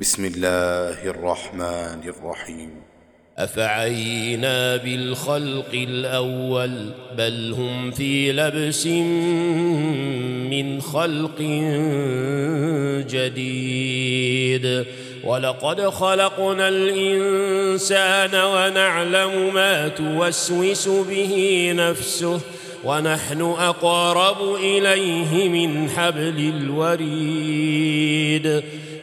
بسم الله الرحمن الرحيم. أفعينا بالخلق الأول بل هم في لبس من خلق جديد. ولقد خلقنا الإنسان ونعلم ما توسوس به نفسه ونحن أقرب إليه من حبل الوريد.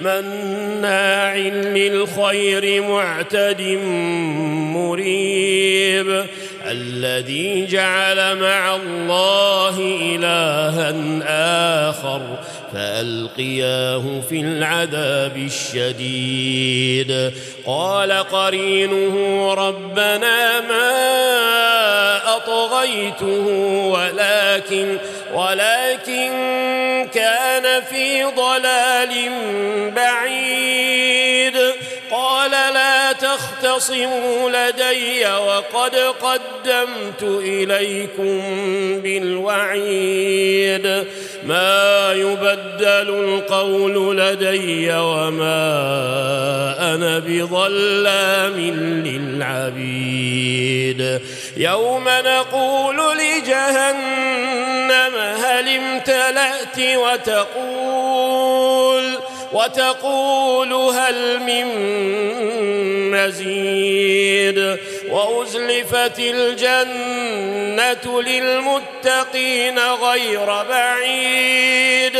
مناع للخير معتد مريب الذي جعل مع الله إلها آخر فألقياه في العذاب الشديد قال قرينه ربنا ما أطغيته ولكن ولكن كان في ضلال بعيد. قال لا تختصموا لدي وقد قدمت إليكم بالوعيد. ما يبدل القول لدي وما أنا بظلام للعبيد. يوم نقول لجهنم هل امتلأت وتقول وتقول هل من مزيد. وأزلفت الجنة للمتقين غير بعيد.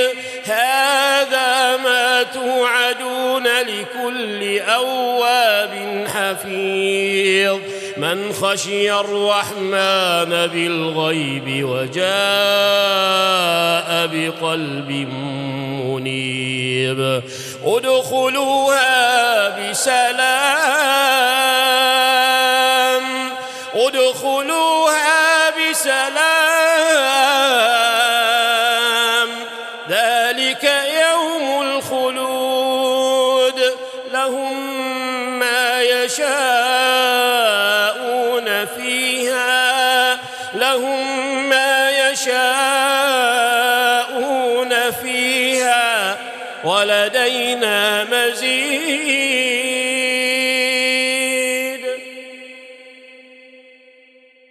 هذا ما توعدون لكل أواب حفيظ. من خشي الرحمن بالغيب وجاء بقلب منيب. ادخلوها بسلام. ادخلوها بسلام. لهم ما يشاءون فيها لهم ما يشاءون فيها. ولدينا مزيد